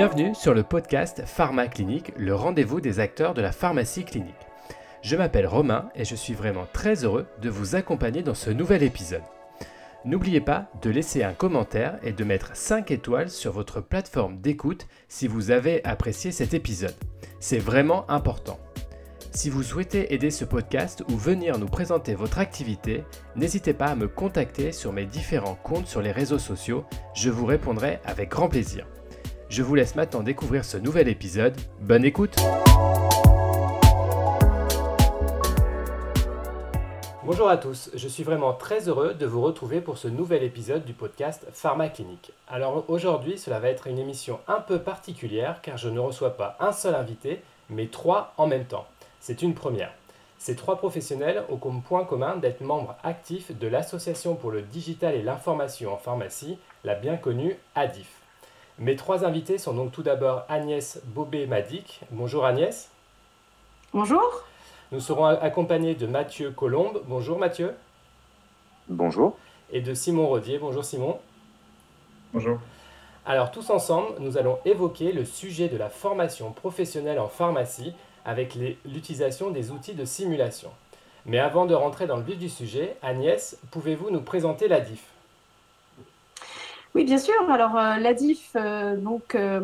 Bienvenue sur le podcast Pharma Clinique, le rendez-vous des acteurs de la pharmacie clinique. Je m'appelle Romain et je suis vraiment très heureux de vous accompagner dans ce nouvel épisode. N'oubliez pas de laisser un commentaire et de mettre 5 étoiles sur votre plateforme d'écoute si vous avez apprécié cet épisode. C'est vraiment important. Si vous souhaitez aider ce podcast ou venir nous présenter votre activité, n'hésitez pas à me contacter sur mes différents comptes sur les réseaux sociaux, je vous répondrai avec grand plaisir. Je vous laisse maintenant découvrir ce nouvel épisode. Bonne écoute Bonjour à tous, je suis vraiment très heureux de vous retrouver pour ce nouvel épisode du podcast Pharma Clinique. Alors aujourd'hui, cela va être une émission un peu particulière car je ne reçois pas un seul invité, mais trois en même temps. C'est une première. Ces trois professionnels ont comme point commun d'être membres actifs de l'Association pour le digital et l'information en pharmacie, la bien connue ADIF. Mes trois invités sont donc tout d'abord Agnès Bobé-Madic. Bonjour Agnès. Bonjour. Nous serons accompagnés de Mathieu Colombe. Bonjour Mathieu. Bonjour. Et de Simon Rodier. Bonjour Simon. Bonjour. Alors tous ensemble, nous allons évoquer le sujet de la formation professionnelle en pharmacie avec l'utilisation des outils de simulation. Mais avant de rentrer dans le vif du sujet, Agnès, pouvez-vous nous présenter l'ADIF oui, bien sûr. Alors, euh, l'ADIF euh, euh,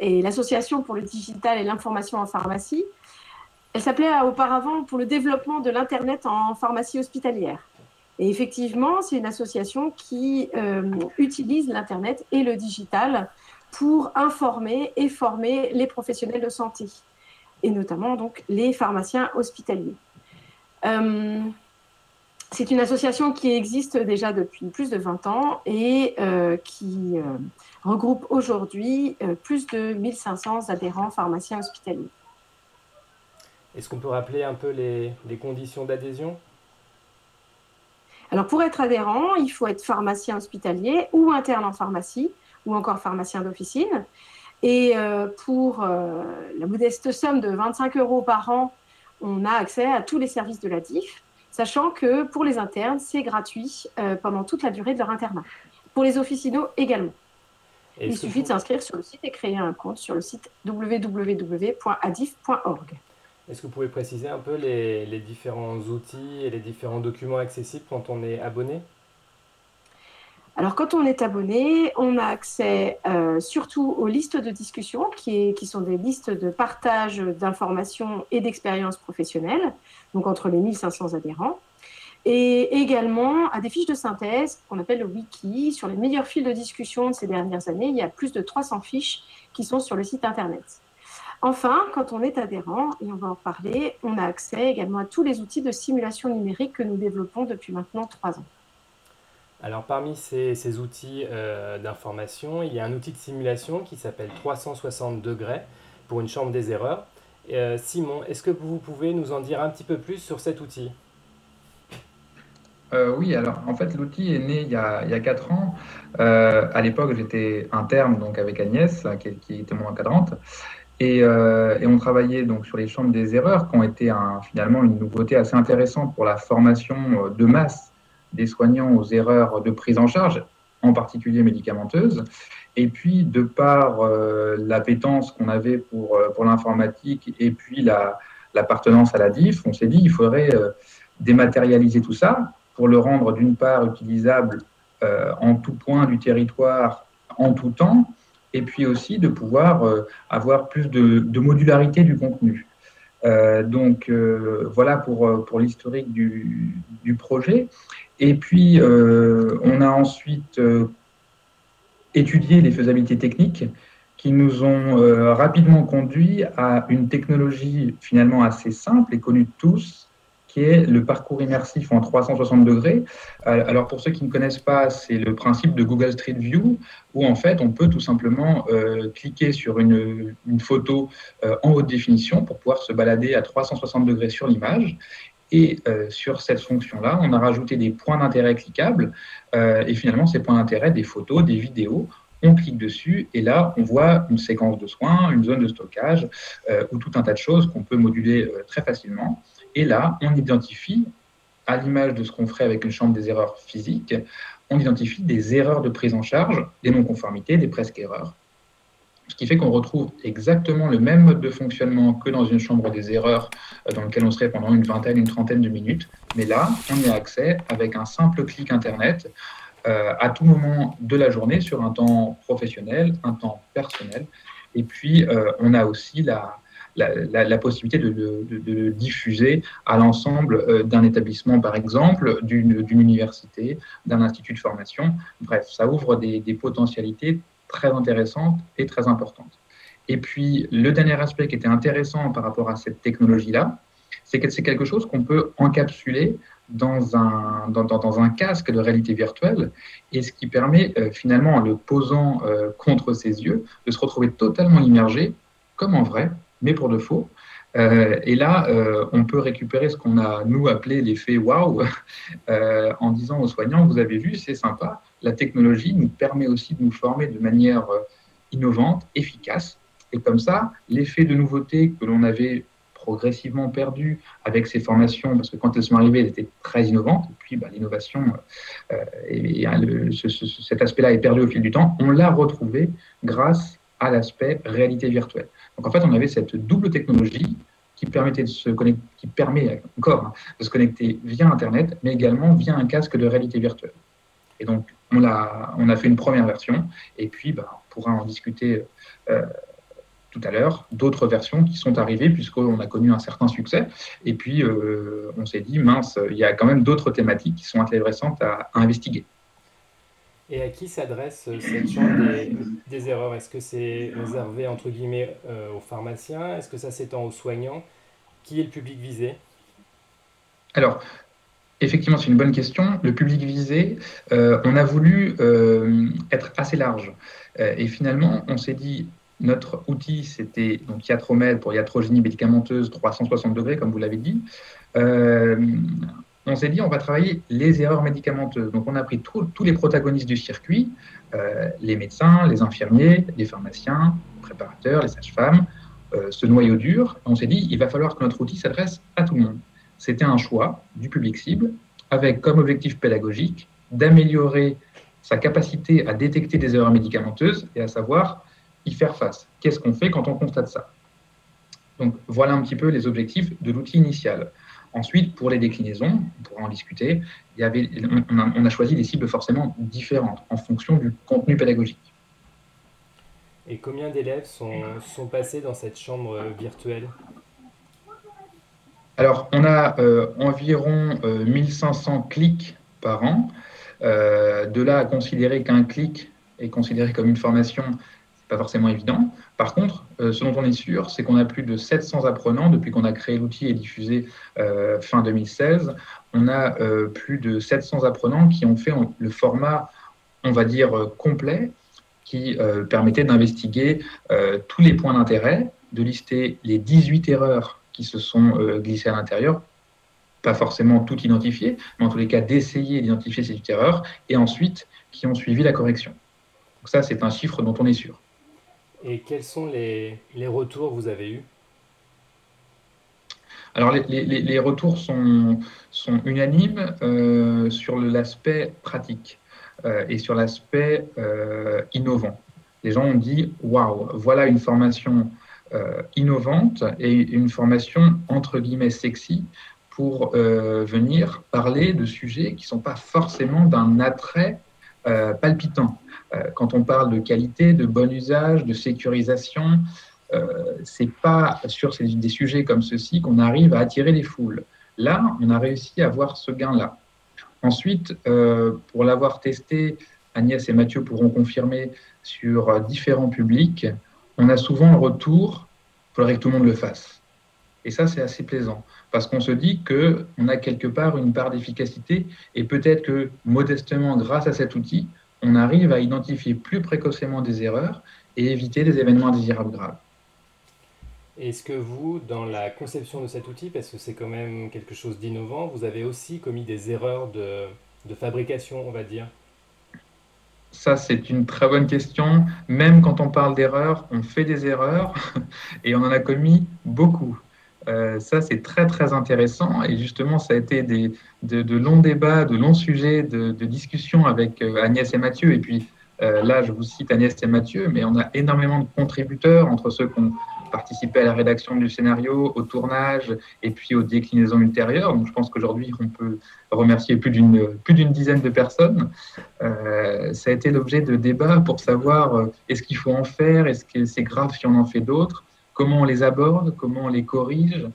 est l'Association pour le digital et l'information en pharmacie. Elle s'appelait auparavant pour le développement de l'Internet en pharmacie hospitalière. Et effectivement, c'est une association qui utilise l'Internet et le digital pour informer et former les professionnels de santé et notamment donc les pharmaciens hospitaliers. Euh, c'est une association qui existe déjà depuis plus de 20 ans et euh, qui euh, regroupe aujourd'hui plus de 1500 adhérents pharmaciens hospitaliers. Est-ce qu'on peut rappeler un peu les, les conditions d'adhésion? Alors pour être adhérent, il faut être pharmacien hospitalier ou interne en pharmacie ou encore pharmacien d'officine. Et euh, pour euh, la modeste somme de 25 euros par an, on a accès à tous les services de la DIF, sachant que pour les internes, c'est gratuit euh, pendant toute la durée de leur internat. Pour les officinaux également. Il suffit de s'inscrire sur le site et créer un compte sur le site www.adif.org. Est-ce que vous pouvez préciser un peu les, les différents outils et les différents documents accessibles quand on est abonné? Alors, quand on est abonné, on a accès euh, surtout aux listes de discussion, qui, sont des listes de partage d'informations et d'expériences professionnelles, donc entre les 1500 adhérents, et également à des fiches de synthèse qu'on appelle le wiki, sur les meilleurs fils de discussion de ces dernières années. Il y a plus de 300 fiches qui sont sur le site internet. Enfin, quand on est adhérent, et on va en parler, on a accès également à tous les outils de simulation numérique que nous développons depuis maintenant trois ans. Alors parmi ces, outils euh, d'information, il y a un outil de simulation qui s'appelle 360 degrés pour une chambre des erreurs. Euh, Simon, est-ce que vous pouvez nous en dire un petit peu plus sur cet outil? Euh, oui, alors en fait l'outil est né il y a, il 4 ans. à l'époque j'étais interne donc avec Agnès qui, était mon encadrante et, et, on travaillait donc sur les chambres des erreurs qui ont été finalement une nouveauté assez intéressante pour la formation de masse des soignants aux erreurs de prise en charge, en particulier médicamenteuses. Et puis, de par euh, l'appétence qu'on avait pour, euh, pour l'informatique et puis l'appartenance à la DIF, on s'est dit qu'il faudrait euh, dématérialiser tout ça pour le rendre d'une part utilisable en tout point du territoire, en tout temps, et puis aussi de pouvoir avoir plus de, modularité du contenu. Donc voilà pour, pour l'historique du, projet. Et puis, euh, on a ensuite euh, étudié les faisabilités techniques qui nous ont euh, rapidement conduit à une technologie finalement assez simple et connue de tous, qui est le parcours immersif en 360 degrés. alors pour ceux qui ne connaissent pas, c'est le principe de Google Street View, où en fait on peut tout simplement cliquer sur une, photo en haute définition pour pouvoir se balader à 360 degrés sur l'image. Et euh, sur cette fonction-là, on a rajouté des points d'intérêt cliquables. Euh, et finalement, ces points d'intérêt, des photos, des vidéos, on clique dessus et là, on voit une séquence de soins, une zone de stockage euh, ou tout un tas de choses qu'on peut moduler très facilement. Et là, on identifie, à l'image de ce qu'on ferait avec une chambre des erreurs physiques, on identifie des erreurs de prise en charge, des non-conformités, des presque erreurs. Ce qui fait qu'on retrouve exactement le même mode de fonctionnement que dans une chambre des erreurs euh, dans lequel on serait pendant une vingtaine, une trentaine de minutes. Mais là, on y a accès avec un simple clic Internet euh, à tout moment de la journée sur un temps professionnel, un temps personnel. Et puis, euh, on a aussi la, la, possibilité de, diffuser à l'ensemble d'un établissement, par exemple, d'une université, d'un institut de formation. Bref, ça ouvre des, potentialités très intéressante et très importante. Et puis, le dernier aspect qui était intéressant par rapport à cette technologie-là, c'est que c'est quelque chose qu'on peut encapsuler dans un, dans, un casque de réalité virtuelle, et ce qui permet euh, finalement, en le posant euh, contre ses yeux, de se retrouver totalement immergé, comme en vrai, mais pour de faux. Euh, et là, on peut récupérer ce qu'on a, nous, appelé l'effet waouh, en disant aux soignants, vous avez vu, c'est sympa, la technologie nous permet aussi de nous former de manière euh, innovante, efficace. Et comme ça, l'effet de nouveauté que l'on avait progressivement perdu avec ces formations, parce que quand elles sont arrivées, elles étaient très innovantes, et puis bah, l'innovation, euh, hein, cet aspect-là est perdu au fil du temps, on l'a retrouvé grâce à l'aspect réalité virtuelle. Donc en fait, on avait cette double technologie qui se connecter, qui permet encore de se connecter via Internet, mais également via un casque de réalité virtuelle. Et donc, on a, on a fait une première version, et puis bah, on pourra en discuter euh, tout à l'heure, d'autres versions qui sont arrivées, puisqu'on a connu un certain succès. Et puis, euh, on s'est dit, mince, il y a quand même d'autres thématiques qui sont intéressantes à, investiguer. Et à qui s'adresse euh, cette chambre des, erreurs? Est-ce que c'est réservé, entre guillemets, aux pharmaciens? Est-ce que ça s'étend aux soignants? Qui est le public visé? Alors, Effectivement, c'est une bonne question. Le public visé, euh, on a voulu euh, être assez large. Euh, et finalement, on s'est dit, notre outil, c'était donc iatromel pour iatrogénie médicamenteuse 360 degrés, comme vous l'avez dit. On s'est dit, on va travailler les erreurs médicamenteuses. Donc, on a pris tous les protagonistes du circuit, les médecins, les infirmiers, les pharmaciens, les préparateurs, les sages-femmes, ce noyau dur. On s'est dit, il va falloir que notre outil s'adresse à tout le monde c'était un choix du public cible avec comme objectif pédagogique d'améliorer sa capacité à détecter des erreurs médicamenteuses et à savoir y faire face. Qu'est-ce qu'on fait quand on constate ça? Donc voilà un petit peu les objectifs de l'outil initial. Ensuite, pour les déclinaisons, on pourra en discuter, il y avait, on, a, choisi des cibles forcément différentes en fonction du contenu pédagogique. Et combien d'élèves sont, sont passés dans cette chambre virtuelle? Alors, on a euh, environ 1500 euh, clics par an. Euh, de là à considérer qu'un clic est considéré comme une formation, pas forcément évident. Par contre, ce dont on est sûr, c'est qu'on a plus de 700 apprenants depuis qu'on a créé l'outil et diffusé fin 2016. On a plus de 700 apprenants qui ont fait le format, on va dire, complet, qui permettait d'investiguer tous les points d'intérêt, de lister les 18 erreurs qui se sont euh, glissés à l'intérieur, pas forcément tout identifié, mais en tous les cas d'essayer d'identifier ces erreurs, et ensuite qui ont suivi la correction. Donc ça, c'est un chiffre dont on est sûr. Et quels sont les, les retours que vous avez eus? Alors, les, les, retours sont, sont unanimes euh, sur l'aspect pratique euh, et sur l'aspect innovant. Les gens ont dit Waouh, voilà une formation euh, innovante et une formation entre guillemets sexy pour euh, venir parler de sujets qui ne sont pas forcément d'un attrait euh, palpitant. quand on parle de qualité, de bon usage, de sécurisation, c'est pas sur des sujets comme ceci qu'on arrive à attirer les foules. Là, on a réussi à avoir ce gain-là. Ensuite, pour l'avoir testé, Agnès et Mathieu pourront confirmer sur différents publics, on a souvent un retour, il faudrait que tout le monde le fasse. Et ça, c'est assez plaisant, parce qu'on se dit qu'on a quelque part une part d'efficacité, et peut-être que modestement, grâce à cet outil, on arrive à identifier plus précocement des erreurs et éviter des événements indésirables graves. Est-ce que vous, dans la conception de cet outil, parce que c'est quand même quelque chose d'innovant, vous avez aussi commis des erreurs de, de fabrication, on va dire? Ça, c'est une très bonne question. Même quand on parle d'erreurs, on fait des erreurs et on en a commis beaucoup. Euh, ça, c'est très, très intéressant. Et justement, ça a été des, de, longs débats, de longs sujets de, discussion avec euh, Agnès et Mathieu. Et puis, là, je vous cite Agnès et Mathieu, mais on a énormément de contributeurs entre ceux qui ont participé à la rédaction du scénario, au tournage et puis aux déclinaisons ultérieures. Donc, je pense qu'aujourd'hui, on peut remercier plus d'une plus d'une dizaine de personnes. Euh, ça a été l'objet de débats pour savoir euh, est-ce qu'il faut en faire, est-ce que c'est grave si on en fait d'autres, comment on les aborde, comment on les corrige.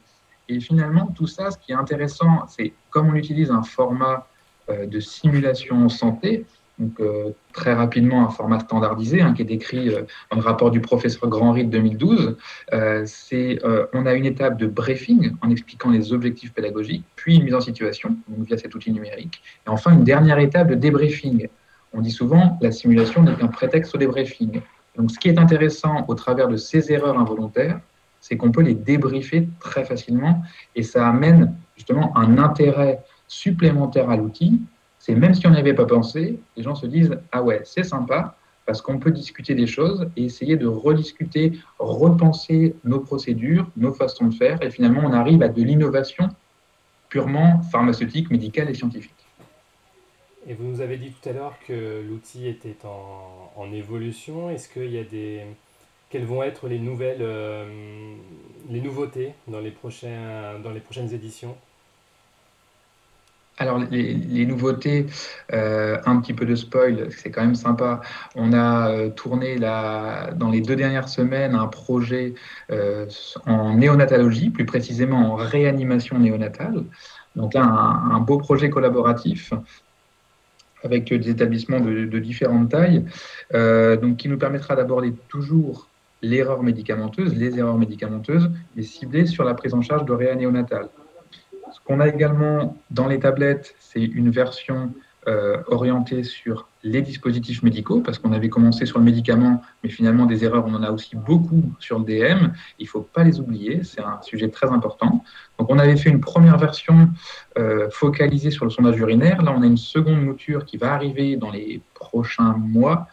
Et finalement, tout ça, ce qui est intéressant, c'est comme on utilise un format euh, de simulation santé, donc euh, très rapidement un format standardisé hein, qui est décrit euh, dans le rapport du professeur Grandry de 2012. Euh, c'est, on a une étape de briefing en expliquant les objectifs pédagogiques, puis une mise en situation via cet outil numérique, et enfin une dernière étape de débriefing. On dit souvent la simulation n'est qu'un prétexte au débriefing. Donc ce qui est intéressant au travers de ces erreurs involontaires, c'est qu'on peut les débriefer très facilement et ça amène justement un intérêt supplémentaire à l'outil c'est même si on n'y avait pas pensé, les gens se disent Ah ouais, c'est sympa, parce qu'on peut discuter des choses et essayer de rediscuter, repenser nos procédures, nos façons de faire, et finalement on arrive à de l'innovation purement pharmaceutique, médicale et scientifique. Et vous nous avez dit tout à l'heure que l'outil était en, évolution. Est-ce qu'il y a des. Quelles vont être les nouvelles, euh, les nouveautés dans les, dans les prochaines éditions? Alors, les, nouveautés, euh, un petit peu de spoil, c'est quand même sympa. On a euh, tourné dans les deux dernières semaines un projet en néonatologie, plus précisément en réanimation néonatale. Donc là, un, beau projet collaboratif avec des établissements de, différentes tailles, donc qui nous permettra d'aborder toujours l'erreur médicamenteuse, les erreurs médicamenteuses, mais ciblées sur la prise en charge de réanéonatale. Ce qu'on a également dans les tablettes, c'est une version euh, orientée sur les dispositifs médicaux, parce qu'on avait commencé sur le médicament, mais finalement des erreurs, on en a aussi beaucoup sur le DM. Il ne faut pas les oublier, c'est un sujet très important. Donc on avait fait une première version euh, focalisée sur le sondage urinaire. Là, on a une seconde mouture qui va arriver dans les prochains mois,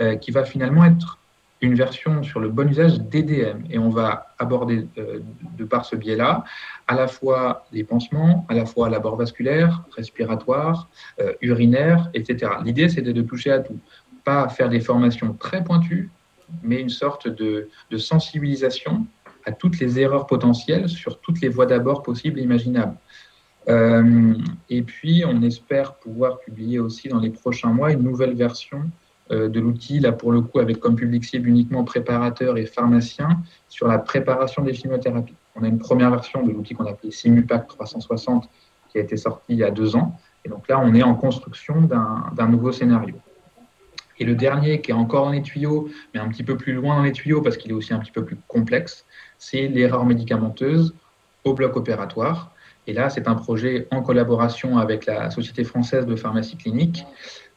euh, qui va finalement être une version sur le bon usage d'EDM. Et on va aborder euh, de par ce biais-là à la fois les pansements, à la fois l'abord vasculaire, respiratoire, euh, urinaire, etc. L'idée, c'était de toucher à tout. Pas faire des formations très pointues, mais une sorte de, sensibilisation à toutes les erreurs potentielles sur toutes les voies d'abord possibles et imaginables. Euh, et puis, on espère pouvoir publier aussi dans les prochains mois une nouvelle version de l'outil, là pour le coup avec comme public cible uniquement préparateurs et pharmaciens, sur la préparation des chimiothérapies. On a une première version de l'outil qu'on appelait Simupac 360 qui a été sorti il y a deux ans. Et donc là, on est en construction d'un nouveau scénario. Et le dernier, qui est encore dans les tuyaux, mais un petit peu plus loin dans les tuyaux parce qu'il est aussi un petit peu plus complexe, c'est l'erreur médicamenteuse au bloc opératoire. Et là, c'est un projet en collaboration avec la Société française de pharmacie clinique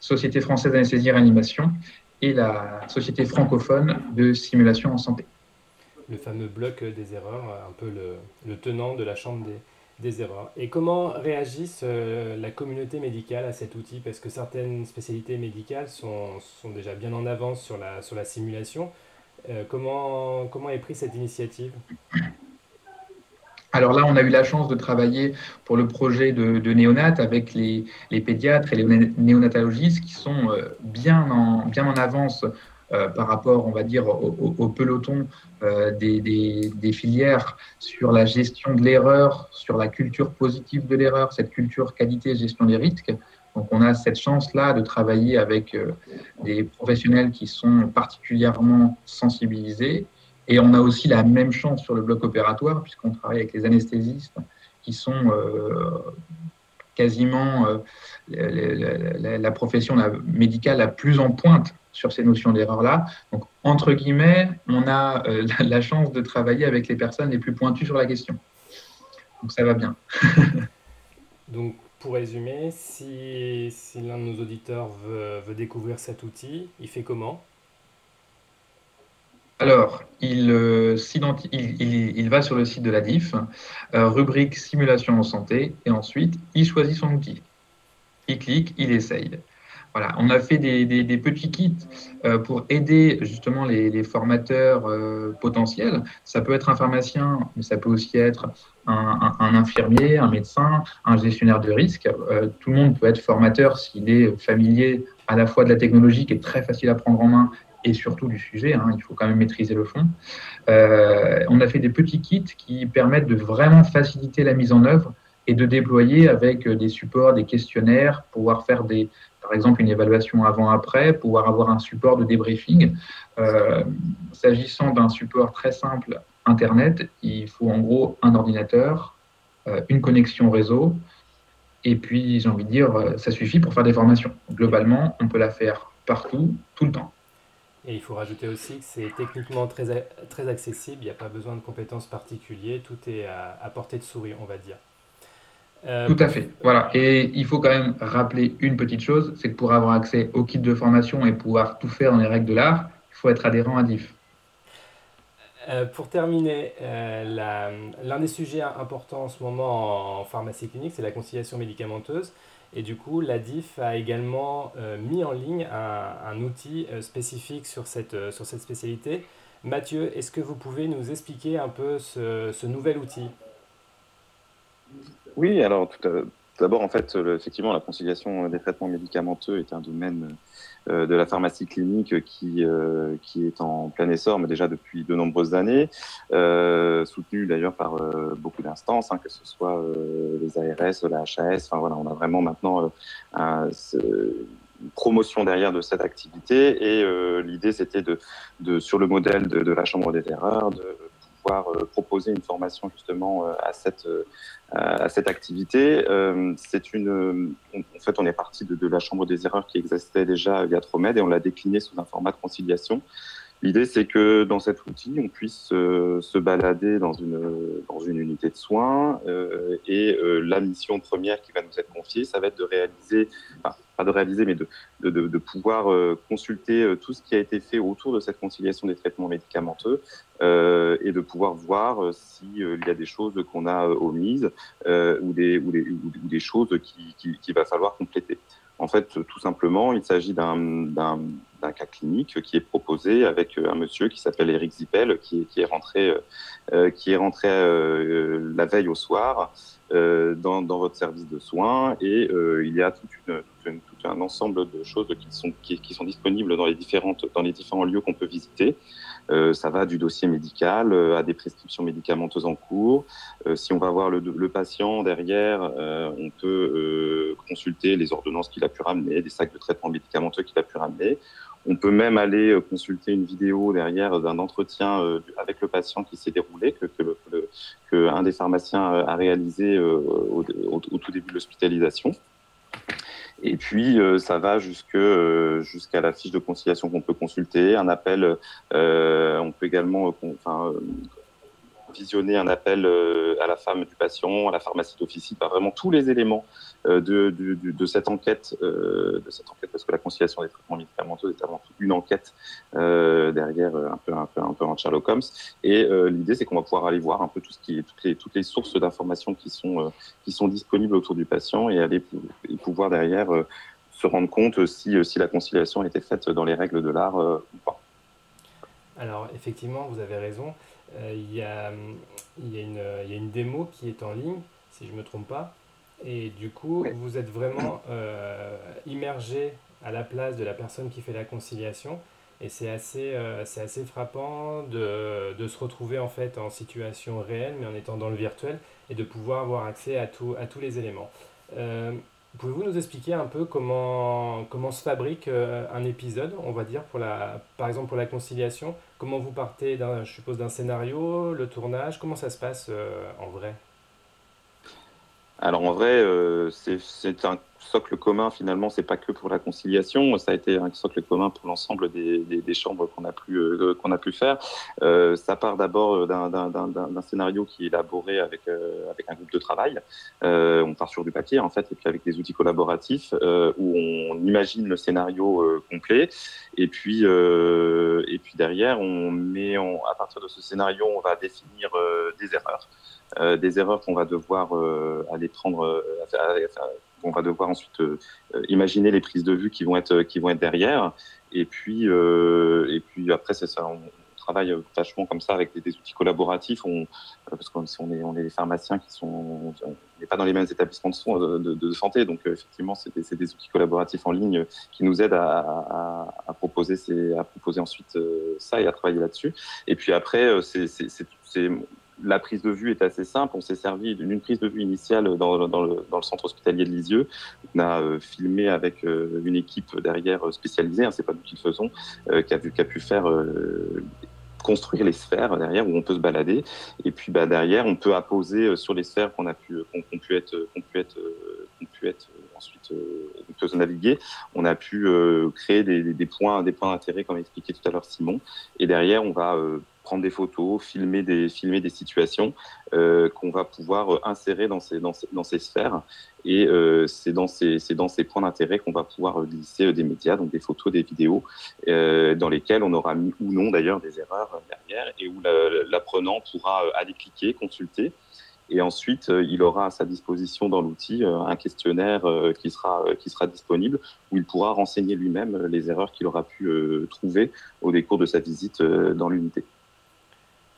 Société française d'anesthésie et réanimation, et la Société francophone de simulation en santé. Le fameux bloc des erreurs, un peu le, tenant de la chambre des, erreurs. Et comment réagissent euh, la communauté médicale à cet outil? Parce que certaines spécialités médicales sont, déjà bien en avance sur la, sur la simulation. Euh, comment, comment est prise cette initiative? Alors là, on a eu la chance de travailler pour le projet de, de néonat avec les, pédiatres et les néonatologistes qui sont euh, bien en, bien en avance euh, par rapport, on va dire, au, peloton euh, des, filières sur la gestion de l'erreur, sur la culture positive de l'erreur, cette culture qualité gestion des risques. Donc on a cette chance-là de travailler avec des professionnels qui sont particulièrement sensibilisés et on a aussi la même chance sur le bloc opératoire, puisqu'on travaille avec les anesthésistes qui sont euh, quasiment euh, la, profession médicale la plus en pointe sur ces notions d'erreur-là. Donc, entre guillemets, on a euh, la, chance de travailler avec les personnes les plus pointues sur la question. Donc, ça va bien. Donc, pour résumer, si, si l'un de nos auditeurs veut, veut découvrir cet outil, il fait comment? Alors, euh, il, va sur le site de la DIF, euh, rubrique simulation en santé, et ensuite, il choisit son outil. Il clique, il essaye. voilà, on a fait des, petits kits euh, pour aider justement les, formateurs potentiels. Ça peut être un pharmacien, mais ça peut aussi être un, infirmier, un médecin, un gestionnaire de risque. Tout le monde peut être formateur s'il est familier à la fois de la technologie qui est très facile à prendre en main et surtout du sujet. Hein. il faut quand même maîtriser le fond. on a fait des petits kits qui permettent de vraiment faciliter la mise en œuvre et de déployer avec des supports, des questionnaires, pouvoir faire des, par exemple une évaluation avant-après, pouvoir avoir un support de débriefing. Euh, s'agissant d'un support très simple, Internet, il faut en gros un ordinateur, euh, une connexion réseau, et puis j'ai envie de dire, euh, ça suffit pour faire des formations. Globalement, on peut la faire partout, tout le temps. Et il faut rajouter aussi que c'est techniquement très, très accessible, il n'y a pas besoin de compétences particulières, tout est à portée de souris, on va dire. Euh, Tout à fait. Voilà. Et il faut quand même rappeler une petite chose, c'est que pour avoir accès au kit de formation et pouvoir tout faire dans les règles de l'art, il faut être adhérent à DIF. Euh, pour terminer, euh, l'un des sujets importants en ce moment en, pharmacie clinique, c'est la conciliation médicamenteuse. Et du coup, la DIF a également mis en ligne un, outil spécifique sur cette, sur cette spécialité. Mathieu, est-ce que vous pouvez nous expliquer un peu ce nouvel outil? Oui, alors tout D'abord, en fait, effectivement, la conciliation des traitements médicamenteux est un domaine euh, de la pharmacie clinique qui, euh, qui est en plein essor, mais déjà depuis de nombreuses années, euh, soutenu d'ailleurs par beaucoup d'instances, hein, que ce soit les ARS, la HAS. Enfin voilà, on a vraiment maintenant une promotion derrière de cette activité. Et l'idée, c'était de, sur le modèle de, la Chambre des erreurs, de pouvoir proposer une formation justement à cette à cette activité. Euh, c'est une, en fait, on est parti de, de, la chambre des erreurs qui existait déjà via Tromed et on l'a décliné sous un format de conciliation. L'idée, c'est que dans cet outil, on puisse euh, se balader dans une, dans une unité de soins euh, et euh, la mission première qui va nous être confiée, ça va être de réaliser, enfin, pas de réaliser, mais de, de, pouvoir consulter tout ce qui a été fait autour de cette conciliation des traitements médicamenteux et de pouvoir voir s'il y a des choses qu'on a omises ou, des, ou, des, ou, des, choses qu'il qui, qui va falloir compléter. En fait, tout simplement, il s'agit d'un cas clinique qui est proposé avec euh, un monsieur qui s'appelle Eric Zippel, qui, est rentré, euh, euh, qui est rentré la veille au soir dans, votre service de soins et il y a tout un ensemble de choses qui sont, disponibles dans les différents lieux qu'on peut visiter. Ça va du dossier médical à des prescriptions médicamenteuses en cours. si on va voir le, le patient derrière, on peut consulter les ordonnances qu'il a pu ramener, des sacs de traitement médicamenteux qu'il a pu ramener. On peut même aller euh, consulter une vidéo derrière d'un entretien euh, avec le patient qui s'est déroulé, que, que, un des pharmaciens euh, a réalisé au, tout début de l'hospitalisation. Et puis, ça va jusqu'à la fiche de conciliation qu'on peut consulter, un appel. on peut également visionner un appel à la femme du patient, à la pharmacie d'officine, par vraiment tous les éléments euh, de, de, cette enquête, euh, de cette enquête, parce que la conciliation des traitements médicamenteux est avant tout une enquête euh, derrière, un peu, un peu, un peu en Sherlock Holmes. Et l'idée, c'est qu'on va pouvoir aller voir un peu tout ce qui, toutes les, toutes les sources d'informations qui sont, qui sont disponibles autour du patient et aller pouvoir derrière se rendre compte si, si la conciliation a été faite dans les règles de l'art ou pas. Alors, effectivement, vous avez raison. Il y, a, y, a une, y a une démo qui est en ligne, si je ne me trompe pas. Et du coup, vous êtes vraiment euh, immergé à la place de la personne qui fait la conciliation. Et c'est assez, euh, c'est assez frappant de, de, se retrouver en fait en situation réelle, mais en étant dans le virtuel, et de pouvoir avoir accès à, tout, à tous les éléments. Euh, Nous expliquer un peu comment, comment se fabrique euh, un épisode, on va dire, pour la, par exemple pour la conciliation. Comment vous partez, je suppose, d'un scénario, le tournage Comment ça se passe euh, en vrai? Alors en vrai, euh, c'est un socle commun finalement, c'est pas que pour la conciliation, ça a été un socle commun pour l'ensemble des, des, chambres qu'on a pu euh, qu'on a pu faire. Euh, ça part d'abord d'un scénario qui est élaboré avec avec un groupe de travail. on part sur du papier en fait et puis avec des outils collaboratifs où on imagine le scénario complet et puis et puis derrière on met à partir de ce scénario on va définir des erreurs. Euh, des erreurs qu'on va devoir euh, aller prendre, euh, on va devoir ensuite imaginer les prises de vue qui vont être, qui vont être derrière. Et puis, et puis après, c'est ça. On, travaille vachement comme ça avec des, outils collaboratifs. On, parce qu'on on est, on est des pharmaciens qui sont, on n'est pas dans les mêmes établissements de, santé, donc effectivement, c'est des, des, outils collaboratifs en ligne qui nous aident à, à, proposer, ces, à proposer ensuite ça et à travailler là-dessus. Et puis après, c'est la prise de vue est assez simple. On s'est servi d'une prise de vue initiale dans, le, centre hospitalier de Lisieux. On a euh, filmé avec euh, une équipe derrière euh, spécialisée, hein, c'est pas nous qui le faisons, qui, a, pu faire construire les sphères derrière où on peut se balader. Et puis bah, derrière, on peut apposer sur les sphères qu'on a pu, qu'on, pu être, qu'on pu être, qu'on pu être ensuite peut se naviguer. On a pu créer des, points, des points d'intérêt, comme expliqué tout à l'heure Simon. Et derrière, on va prendre des photos, filmer des, situations euh, qu'on va pouvoir euh, insérer dans ces, sphères. Et euh, c'est dans, ces, dans ces points d'intérêt qu'on va pouvoir glisser des médias, donc des photos, des vidéos, dans lesquelles on aura mis ou non d'ailleurs des erreurs derrière et où l'apprenant pourra aller cliquer, consulter. Et ensuite, il aura à sa disposition dans l'outil un questionnaire qui, sera, qui sera disponible où il pourra renseigner lui-même les erreurs qu'il aura pu trouver au décours de sa visite dans l'unité.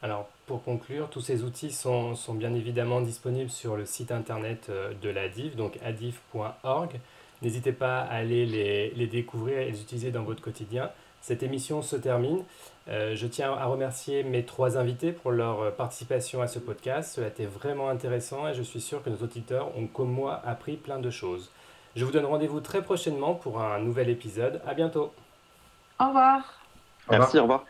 Alors, pour conclure, tous ces outils sont, bien évidemment disponibles sur le site internet euh, de l'ADIF, donc adif.org. N'hésitez pas à aller les, découvrir et les utiliser dans votre quotidien. Cette émission se termine. Euh, je tiens à remercier mes trois invités pour leur participation à ce podcast. Cela a été vraiment intéressant et je suis sûr que nos auditeurs ont, comme moi, appris plein de choses. Je vous donne rendez-vous très prochainement pour un nouvel épisode. À bientôt. Au revoir. Merci, au revoir.